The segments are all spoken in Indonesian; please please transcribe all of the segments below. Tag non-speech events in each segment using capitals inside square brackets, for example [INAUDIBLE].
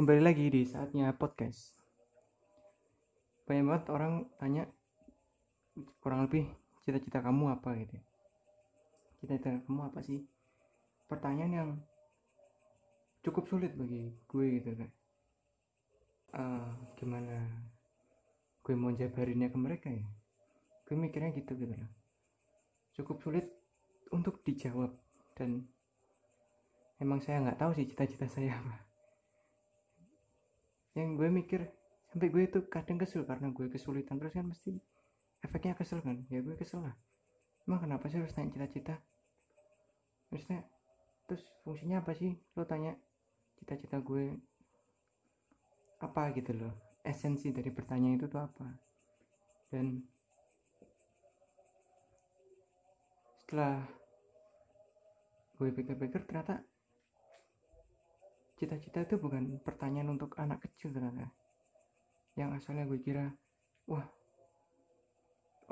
kembali lagi di saatnya podcast. Banyak banget orang tanya kurang lebih cita-cita kamu apa gitu. Cita-cita kamu apa sih? Pertanyaan yang cukup sulit bagi gue gitu kan. Uh, gimana gue mau jabarinnya ke mereka ya? Gue mikirnya gitu gitu. Cukup sulit untuk dijawab dan emang saya nggak tahu sih cita-cita saya apa yang gue mikir sampai gue itu kadang kesel karena gue kesulitan. Terus kan mesti efeknya kesel kan? Ya gue kesel lah. Emang kenapa sih harus tanya cita-cita? Maksudnya terus fungsinya apa sih? Lo tanya cita-cita gue apa? gitu loh. Esensi dari pertanyaan itu tuh apa? Dan setelah gue pikir-pikir ternyata cita-cita itu bukan pertanyaan untuk anak kecil ternyata yang asalnya gue kira wah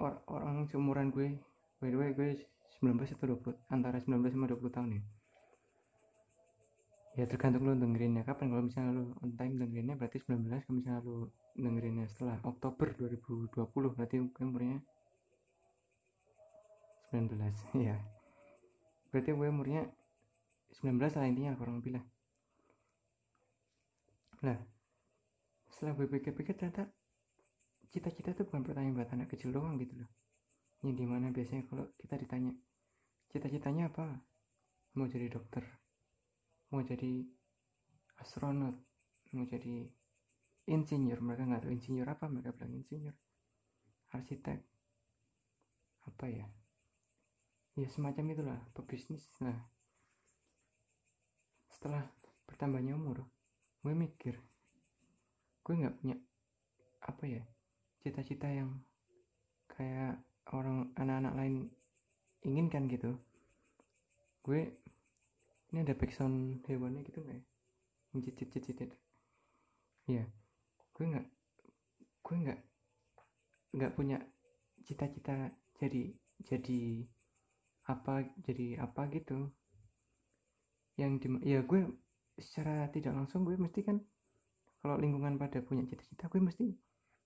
or orang seumuran gue by the way gue 19 atau 20 antara 19 sama 20 tahun ya. Ya tergantung lo dengerinnya. Kapan kalau misalnya lo on time dengerinnya berarti 19 kalau misalnya lo dengerinnya setelah Oktober 2020 berarti umurnya 19 ya berarti gue umurnya 19 [LAUGHS] lah intinya kurang lebih lah Nah, setelah gue pikir-pikir ternyata cita-cita itu bukan pertanyaan buat anak kecil doang gitu loh. Ini di mana biasanya kalau kita ditanya cita-citanya apa? Mau jadi dokter, mau jadi astronot, mau jadi insinyur. Mereka nggak tahu insinyur apa, mereka bilang insinyur, arsitek, apa ya? Ya semacam itulah, pebisnis. Nah, setelah bertambahnya umur, gue mikir gue nggak punya apa ya cita-cita yang kayak orang anak-anak lain inginkan gitu. Gue ini ada backsound hewannya gitu nggak ya? Cicit cicit ya gue nggak gue nggak nggak punya cita-cita jadi jadi apa jadi apa gitu. Yang di, ya gue secara tidak langsung gue mesti kan kalau lingkungan pada punya cita-cita gue mesti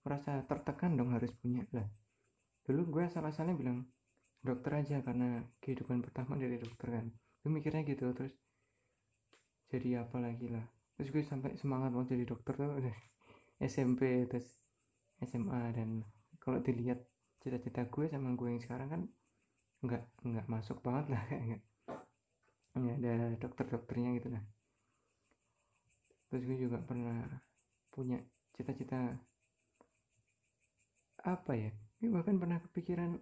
merasa tertekan dong harus punya lah. Dulu gue salah-salahnya bilang dokter aja karena kehidupan pertama dari dokter kan. Gue mikirnya gitu terus jadi apa lagi lah. Terus gue sampai semangat mau jadi dokter tuh SMP [LAUGHS] terus SMA dan kalau dilihat cita-cita gue sama gue yang sekarang kan nggak nggak masuk banget lah [LAUGHS] kayak nggak ada dokter-dokternya gitu lah terus gue juga pernah punya cita-cita apa ya? Gue bahkan pernah kepikiran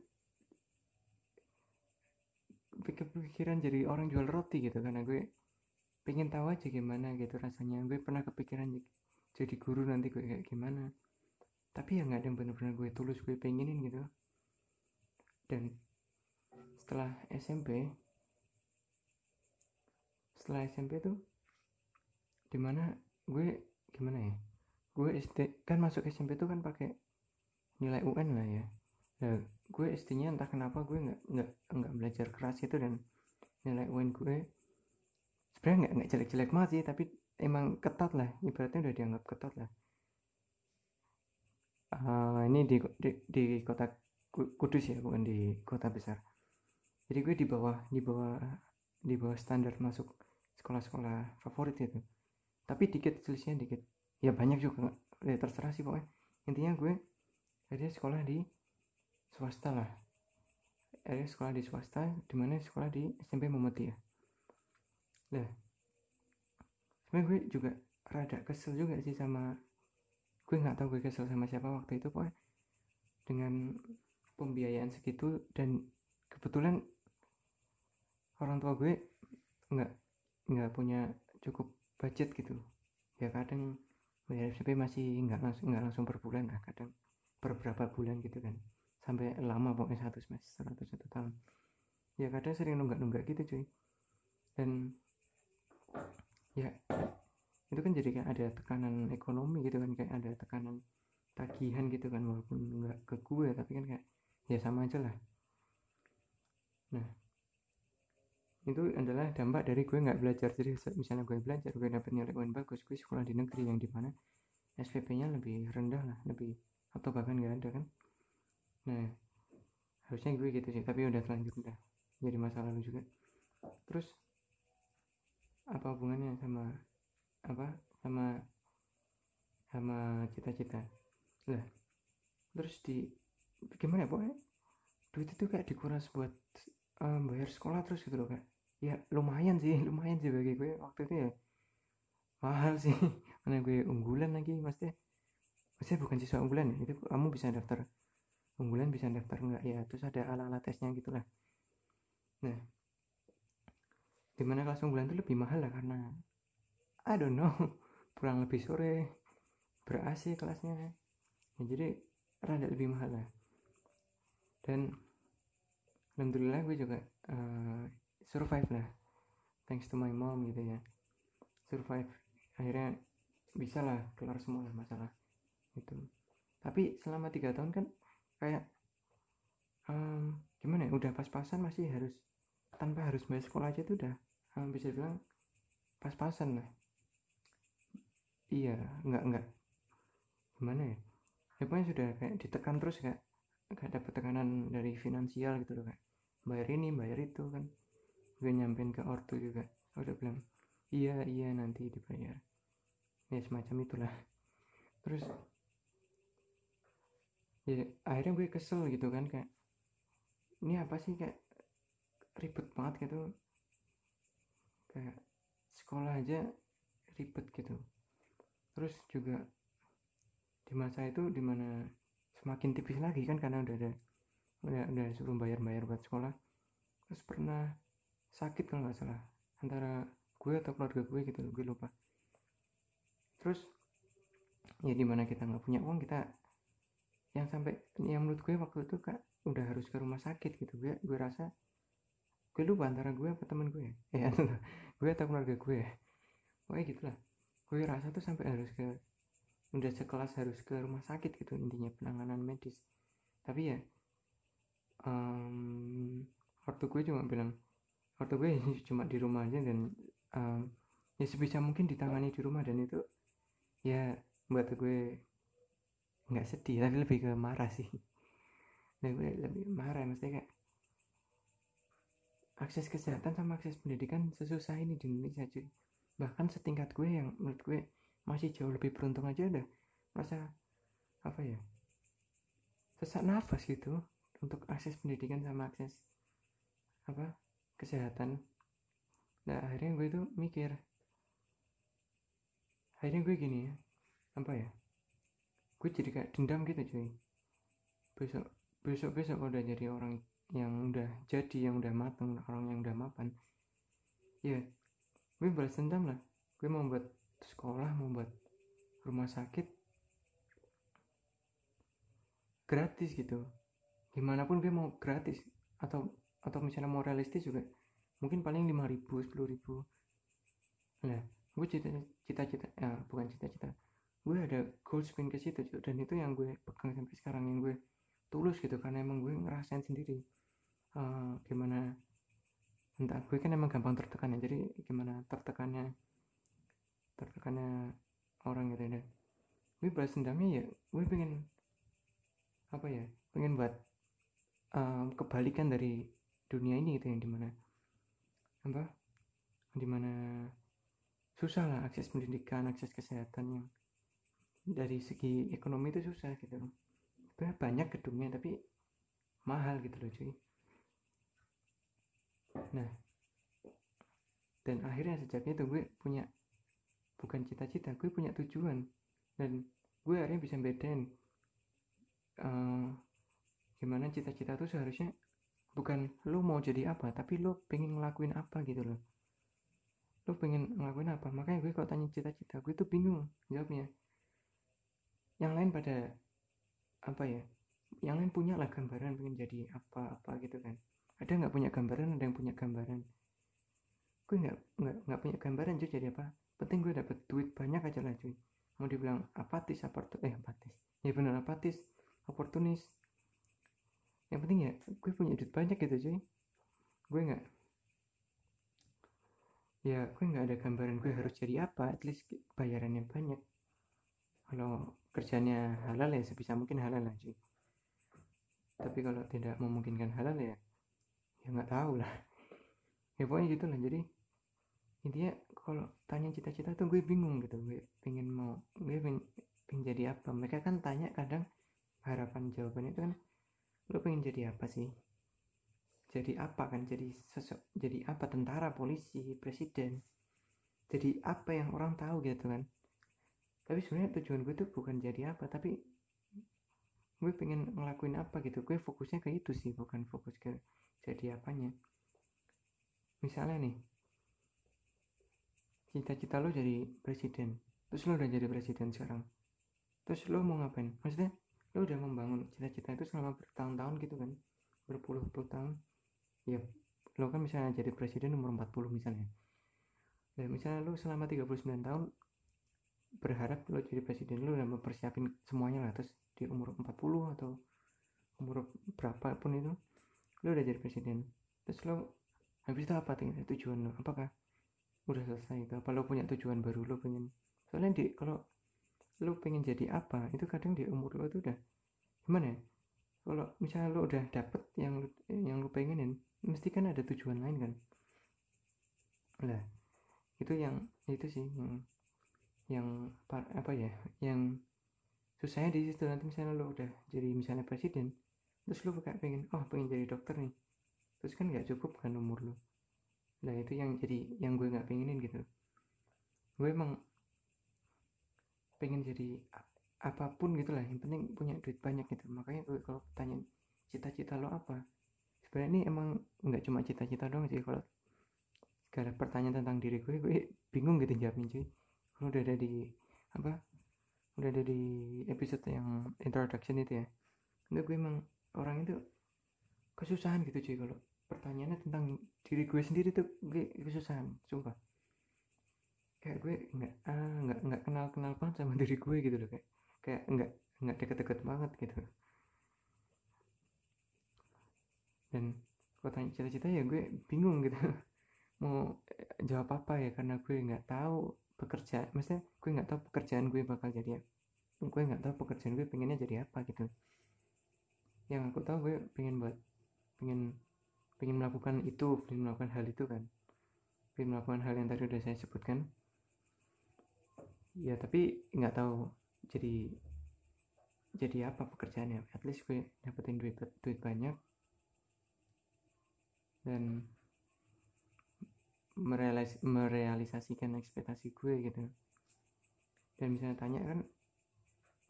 kepikiran jadi orang jual roti gitu karena gue pengen tahu aja gimana gitu rasanya. Gue pernah kepikiran jadi guru nanti gue kayak gimana. Tapi ya nggak ada yang bener-bener gue tulus gue pengenin gitu. Dan setelah SMP setelah SMP tuh di mana gue gimana ya? Gue SD kan masuk SMP tuh kan pakai nilai UN lah ya. Nah, gue SD-nya entah kenapa gue nggak nggak nggak belajar keras itu dan nilai UN gue sebenarnya nggak nggak jelek-jelek banget sih tapi emang ketat lah. Ibaratnya udah dianggap ketat lah. Uh, ini di, di di kota Kudus ya bukan di kota besar. Jadi gue di bawah di bawah di bawah standar masuk sekolah-sekolah favorit itu tapi dikit selisihnya dikit. Ya banyak juga ya terserah sih pokoknya. Intinya gue jadi sekolah di swasta lah. Ada sekolah di swasta di mana sekolah di SMP Muhammadiyah lah sebenarnya gue juga rada kesel juga sih sama gue nggak tahu gue kesel sama siapa waktu itu pokoknya. Dengan pembiayaan segitu dan kebetulan orang tua gue nggak nggak punya cukup budget gitu ya kadang bayar SMP masih nggak langsung nggak langsung per bulan lah kadang beberapa bulan gitu kan. Sampai lama pokoknya satu semester atau satu tahun. Ya kadang sering nunggak-nunggak gitu cuy. Dan ya itu kan jadi kayak ada tekanan ekonomi gitu kan kayak ada tekanan tagihan gitu kan walaupun nggak ke gue tapi kan kayak ya sama aja lah. Nah itu adalah dampak dari gue nggak belajar. Jadi misalnya gue belajar gue dapet nilai UN bagus gue sekolah di negeri yang di mana SPP-nya lebih rendah lah lebih atau bahkan nggak ada kan. Nah harusnya gue gitu sih tapi udah terlanjur udah jadi masa lalu juga. Terus apa hubungannya sama apa sama sama cita-cita? Lah terus di gimana ya pokoknya? Duit itu kayak dikuras buat um, bayar sekolah terus gitu loh kak. Ya lumayan sih [LAUGHS] lumayan sih bagi gue waktu itu ya. Mahal sih. [LAUGHS] Mana gue unggulan lagi maksudnya. Maksudnya bukan siswa unggulan ya itu kamu bisa daftar. Unggulan bisa daftar enggak ya terus ada ala-ala tesnya gitulah. Nah. Di mana kelas unggulan itu lebih mahal lah karena I don't know [LAUGHS] pulang lebih sore ber kelasnya. Ya, jadi rada lebih mahal lah. Dan alhamdulillah gue juga uh, survive lah. Thanks to my mom gitu ya. Survive. Akhirnya bisa lah kelar semua lah masalah itu. Tapi selama tiga tahun kan kayak um, gimana ya udah pas-pasan masih harus tanpa harus bayar sekolah aja tuh udah um, bisa bilang pas-pasan lah. Iya nggak nggak gimana ya ya pokoknya sudah kayak ditekan terus kayak gak dapet tekanan dari finansial gitu loh kayak bayar ini bayar itu kan. Gue nyampein ke ortu juga. Udah bilang iya iya nanti dibayar. Ya semacam itulah. Terus ya akhirnya gue kesel gitu kan kayak ini apa sih kayak ribet banget gitu. Kayak sekolah aja ribet gitu. Terus juga di masa itu di mana semakin tipis lagi kan karena udah ada udah, udah suruh bayar-bayar buat sekolah. Terus pernah sakit kalau nggak salah. Antara gue atau keluarga gue gitu gue lupa. Terus ya di mana kita nggak punya uang kita yang sampai yang menurut gue waktu itu kak udah harus ke rumah sakit gitu. Gue gue rasa gue lupa antara gue apa teman gue. [LAUGHS] Ya gue atau keluarga gue. Ya pokoknya gitulah. Gue rasa tuh sampai harus ke udah sekelas harus ke rumah sakit gitu intinya penanganan medis. Tapi ya um, ortu gue cuma bilang ortu gue [LAUGHS] cuma di rumah aja dan um, ya sebisa mungkin ditangani di rumah dan itu ya buat gue nggak sedih tapi lebih ke marah sih. [LAUGHS] Dan gue lebih marah maksudnya kayak akses kesehatan sama akses pendidikan sesusah ini di Indonesia cuy. Bahkan setingkat gue yang menurut gue masih jauh lebih beruntung aja udah masa apa ya sesak nafas gitu untuk akses pendidikan sama akses apa kesehatan. Nah akhirnya gue tuh mikir akhirnya gue gini ya apa ya gue jadi kayak dendam gitu cuy. Besok besok besok udah jadi orang yang udah jadi yang udah mateng orang yang udah mapan ya gue balas dendam lah. Gue mau buat sekolah mau buat rumah sakit gratis gitu gimana pun gue mau gratis atau atau misalnya mau realistis juga mungkin paling lima ribu sepuluh ribu. Nah gue cita-cita ya bukan cita-cita. Gue ada goal spin ke situ dan itu yang gue pegang sampai sekarang yang gue tulus gitu karena emang gue ngerasain sendiri. Uh, gimana entah gue kan emang gampang tertekan ya. Jadi gimana tertekannya tertekannya orang gitu ya. Gue balas dendamnya ya gue pengen apa ya pengen buat um, kebalikan dari dunia ini gitu yang di mana apa di mana susah lah akses pendidikan akses kesehatan yang dari segi ekonomi itu susah gitu. Loh banyak gedungnya tapi mahal gitu loh cuy. Nah dan akhirnya sejak itu gue punya bukan cita-cita gue punya tujuan. Dan gue akhirnya bisa bedain uh, gimana cita-cita tuh seharusnya bukan lo mau jadi apa tapi lo pengen ngelakuin apa gitu loh. Lo pengen ngelakuin apa? Makanya gue kalau tanya cita-cita gue tuh bingung jawabnya. Yang lain pada apa ya? Yang lain punya lah gambaran pengen jadi apa-apa gitu kan. Ada nggak punya gambaran? Ada yang punya gambaran? Gue nggak nggak nggak punya gambaran cuy jadi apa? Penting gue dapet duit banyak aja lah cuy mau dibilang apatis apa eh apatis. Ya bener apatis oportunis yang penting ya gue punya duit banyak gitu cuy. Gue nggak jadi apa at least bayarannya banyak. Kalau kerjanya halal ya sebisa mungkin halal lah cuy. Tapi kalau tidak memungkinkan halal ya ya nggak tahu lah. [LAUGHS] Ya pokoknya gitu lah. Jadi intinya kalau tanya cita-cita tuh gue bingung gitu. Gue pengen mau gue pengen, pengen jadi apa. Mereka kan tanya kadang harapan jawabannya itu kan lo pengen jadi apa sih? Jadi apa kan? Jadi sosok jadi apa? Tentara polisi presiden. Jadi apa yang orang tahu gitu kan? Tapi sebenarnya tujuan gue tuh bukan jadi apa tapi gue pengen ngelakuin apa gitu. Gue fokusnya ke itu sih bukan fokus ke jadi apanya. Misalnya nih cita-cita lo jadi presiden. Terus lo udah jadi presiden sekarang. Terus lo mau ngapain? Maksudnya lo udah membangun cita-cita itu selama bertahun-tahun gitu kan. Berpuluh-puluh tahun. Ya lo kan misalnya jadi presiden umur 40 misalnya. Dan misalnya lo selama 39 tahun berharap lo jadi presiden lo udah mempersiapin semuanya lah. Terus di umur 40 atau umur berapa pun itu lo udah jadi presiden. Terus lo habis itu apa tujuan lo? Apakah udah selesai itu? Apa lo punya tujuan baru lo pengen? Soalnya di kalau lo pengen jadi apa itu kadang di umur lo itu udah gimana ya? Kalau misalnya lo udah dapet yang yang lo pengenin mesti kan ada tujuan lain kan? Lah itu yang itu sih yang, yang apa ya yang susahnya di situ. Nanti misalnya lo udah jadi misalnya presiden terus lo kayak pengen oh pengen jadi dokter nih. Terus kan nggak cukup kan umur lo. Nah itu yang jadi yang gue nggak pengenin gitu. Gue emang pengen jadi apa pun gitulah yang penting punya duit banyak gitu. Makanya kalau tanya cita-cita lo apa? Sebenarnya ini emang nggak cuma cita-cita doang sih kalau segala pertanyaan tentang diri gue gue bingung gitu jawabnya cuy. Kalau udah ada di apa udah ada di episode yang introduction itu ya itu gue emang orang itu kesusahan gitu cuy. Kalau pertanyaannya tentang diri gue sendiri tuh gue kesusahan sumpah kayak gue nggak ah nggak nggak kenal kenal banget sama diri gue gitu loh kayak kayak nggak nggak deket-deket banget gitu. Dan kalau tanya cita-cita ya gue bingung gitu. [LAUGHS] Mau jawab apa ya karena gue nggak tahu pekerjaan maksudnya gue nggak tahu pekerjaan gue bakal jadi gue nggak tahu pekerjaan gue pengennya jadi apa gitu. Yang aku tahu gue pengen buat pengen pengen melakukan itu pengen melakukan hal itu kan. Pengen melakukan hal yang tadi udah saya sebutkan ya tapi nggak tahu jadi jadi apa pekerjaannya. At least gue dapetin duit duit banyak. Dan merealis, merealisasikan ekspektasi gue gitu. Dan misalnya tanya kan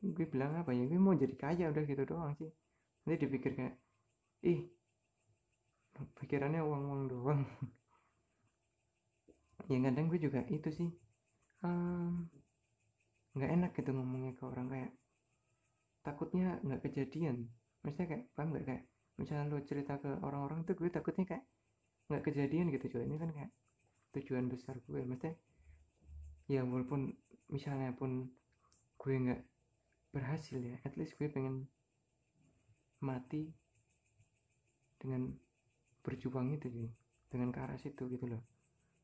gue bilang apa ya? Gue mau jadi kaya udah gitu doang sih. Nanti dipikir kayak ih pikirannya uang uang doang. [LAUGHS] Ya kadang gue juga itu sih nggak enak gitu ngomongnya ke orang kayak takutnya nggak kejadian. Maksudnya kayak paham nggak? Kayak misalnya lo cerita ke orang-orang tuh gue takutnya kayak nggak kejadian gitu coy. Ini kan kayak tujuan besar gue. Maksudnya ya walaupun misalnya pun gue nggak berhasil ya at least gue pengen mati dengan berjuang itu cuy dengan ke arah situ gitu loh.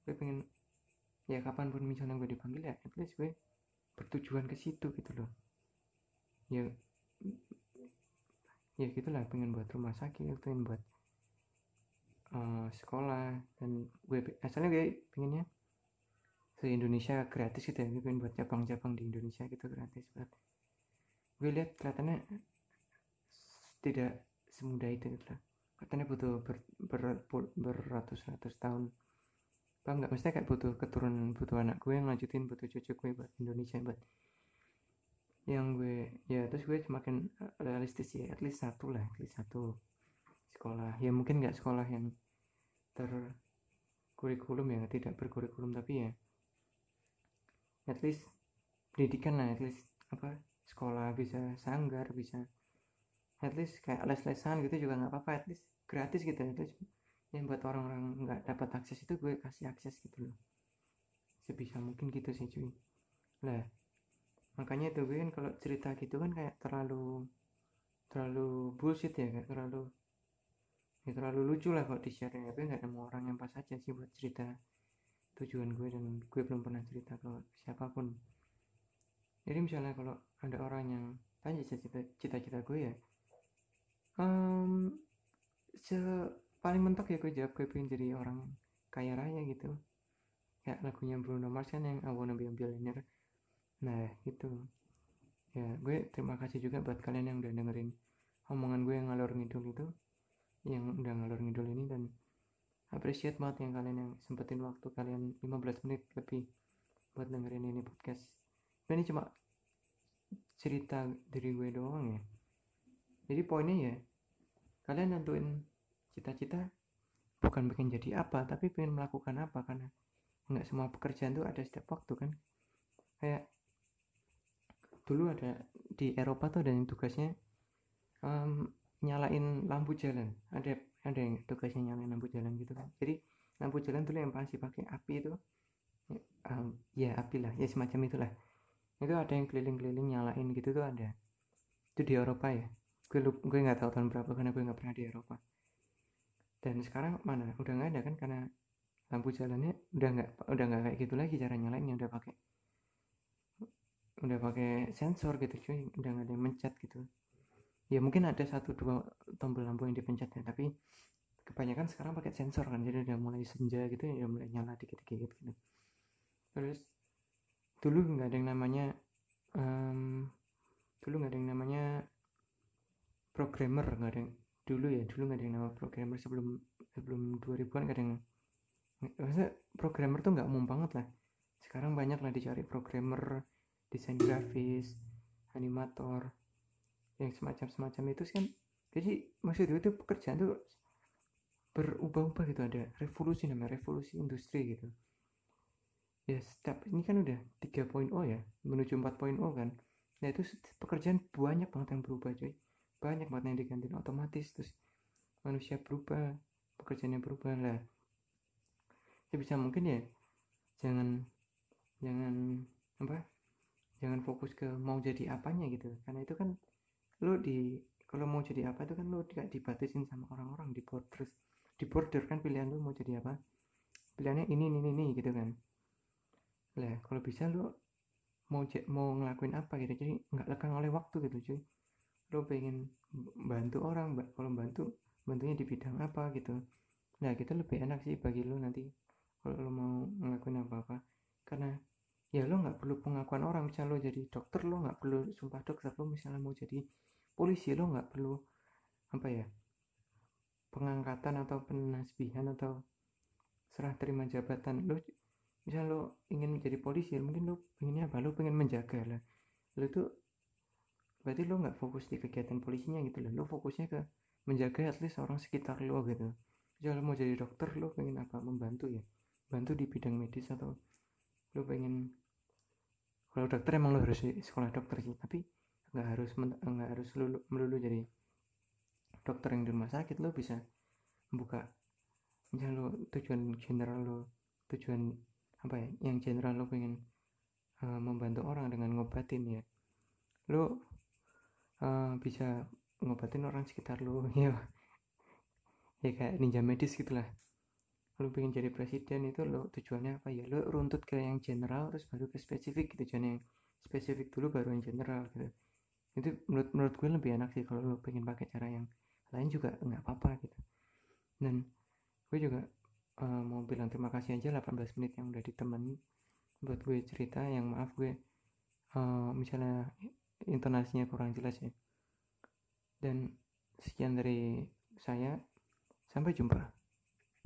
Gue pengen ya kapan pun misalnya gue dipanggil ya at least gue bertujuan ke situ gitu loh. Ya ya gitulah pengen buat rumah sakit pengen buat uh, sekolah dan gue asalnya gue pengennya se Indonesia gratis gitu ya gue pengen buat cabang-cabang di Indonesia gitu gratis buat. Gue lihat kelihatannya tidak semudah itu gitu lah katanya butuh ber, ber, ber, beratus-ratus tahun paham nggak? Mestinya kayak butuh keturunan butuh anak gue yang lanjutin butuh cucu gue buat Indonesia buat yang gue ya terus gue semakin eh, realistis ya at least satu lah at least satu sekolah. Ya mungkin nggak sekolah yang ter kurikulum ya tidak berkurikulum tapi ya at least pendidikan lah at least apa sekolah bisa sanggar bisa at least kayak les-lesan gitu juga nggak apa-apa at least gratis gitu at least yang buat orang-orang nggak dapat akses itu gue kasih akses gitu loh. Sebisa mungkin gitu sih cuy. Lah makanya itu gue kan kalau cerita gitu kan kayak terlalu terlalu bullshit ya kayak terlalu ya terlalu lucu lah kalau di share ya gue nggak nemu orang yang pas aja sih buat cerita tujuan gue dan gue belum pernah cerita ke siapa pun. Jadi misalnya kalau ada orang yang tanya cita-cita gue ya um, se paling mentok ya gue jawab gue pengen jadi orang kaya raya gitu. Ya lagunya Bruno Mars kan yang I wanna be billionaire. Nah gitu. Ya gue terima kasih juga buat kalian yang udah dengerin omongan gue yang ngalor ngidul itu yang udah ngalor ngidul ini dan appreciate banget yang kalian yang sempetin waktu kalian 15 menit lebih buat dengerin ini podcast. Ini cuma cerita dari gue doang ya. Jadi poinnya ya kalian nentuin cita-cita bukan pengen jadi apa tapi pengen melakukan apa karena nggak semua pekerjaan tuh ada setiap waktu kan? Kayak dulu ada di Eropa tuh ada yang tugasnya um, nyalain lampu jalan. Ada ada yang tugasnya nyalain lampu jalan gitu kan. Jadi lampu jalan tuh yang pasti pakai api itu. Um, ya api lah ya semacam itulah. Itu ada yang keliling-keliling nyalain gitu tuh ada. Itu di Eropa ya. Gue gue nggak tahu tahun berapa karena gue nggak pernah di Eropa dan sekarang mana? Udah nggak ada kan? Karena lampu jalannya udah nggak udah nggak kayak gitu lagi cara nyalainnya. Udah pakai udah pakai sensor gitu cuy. Udah nggak ada yang mencet gitu. Ya mungkin ada satu dua tombol lampu yang dipencet ya tapi kebanyakan sekarang pakai sensor kan. Jadi udah mulai senja gitu ya udah mulai nyala dikit-dikit gitu. Terus dulu nggak ada yang namanya um, dulu nggak ada yang namanya programmer nggak ada yang dulu ya dulu nggak ada yang nama programmer sebelum sebelum 2000-an kadang maksudnya programmer tuh nggak umum banget lah. Sekarang banyak lah dicari programmer desain grafis animator yang semacam-semacam itu kan. Jadi maksud itu pekerjaan tuh berubah-ubah gitu ada revolusi namanya revolusi industri gitu. Ya step ini kan udah 3.0 ya menuju 4.0 kan. Nah itu pekerjaan banyak banget yang berubah cuy banyak banget yang diganti otomatis terus manusia berubah pekerjaannya berubah lah. Ya bisa mungkin ya jangan jangan apa jangan fokus ke mau jadi apanya gitu. Karena itu kan lo di kalau mau jadi apa itu kan lo tidak dibatasin sama orang-orang di border di border kan pilihan lo mau jadi apa. Pilihannya ini ini ini gitu kan. Lah kalau bisa lo mau mau ngelakuin apa gitu. Jadi nggak lekang oleh waktu gitu cuy lo pengen bantu orang kalau bantu bantunya di bidang apa gitu. Nah gitu lebih enak sih bagi lo nanti kalau lo mau ngelakuin apa-apa. Karena ya lo nggak perlu pengakuan orang misalnya lo jadi dokter lo nggak perlu sumpah dokter lo misalnya mau jadi polisi lo nggak perlu apa ya pengangkatan atau penasbihan atau serah terima jabatan. Lo misal lo ingin menjadi polisi mungkin lo pengennya apa? Lo pengen menjaga lah. Lo tuh berarti lo nggak fokus di kegiatan polisinya gitu loh. Lo fokusnya ke menjaga at least orang sekitar lo gitu. Kalau mau jadi dokter lo pengen apa? Membantu ya? Bantu di bidang medis atau lo pengen kalau dokter emang lo harus sekolah dokter sih tapi nggak harus nggak harus lo melulu jadi dokter yang di rumah sakit lo bisa buka misalnya lo tujuan general lo tujuan apa ya? Yang general lo pengen uh, membantu orang dengan ngobatin ya. Lo uh, bisa ngobatin orang sekitar lu [LAUGHS] ya. Ya kayak ninja medis gitulah. Lu pengen jadi presiden itu lo tujuannya apa? Ya lo runtut ke yang general terus baru ke spesifik gitu. Jangan yang spesifik dulu baru yang general gitu. Itu menurut menurut gue lebih enak sih kalau lo pengen pakai cara yang lain juga nggak apa-apa gitu. Dan gue juga uh, mau bilang terima kasih aja 18 menit yang udah ditemani buat gue cerita. Yang maaf gue uh, misalnya intonasinya kurang jelas ya. Dan sekian dari saya. Sampai jumpa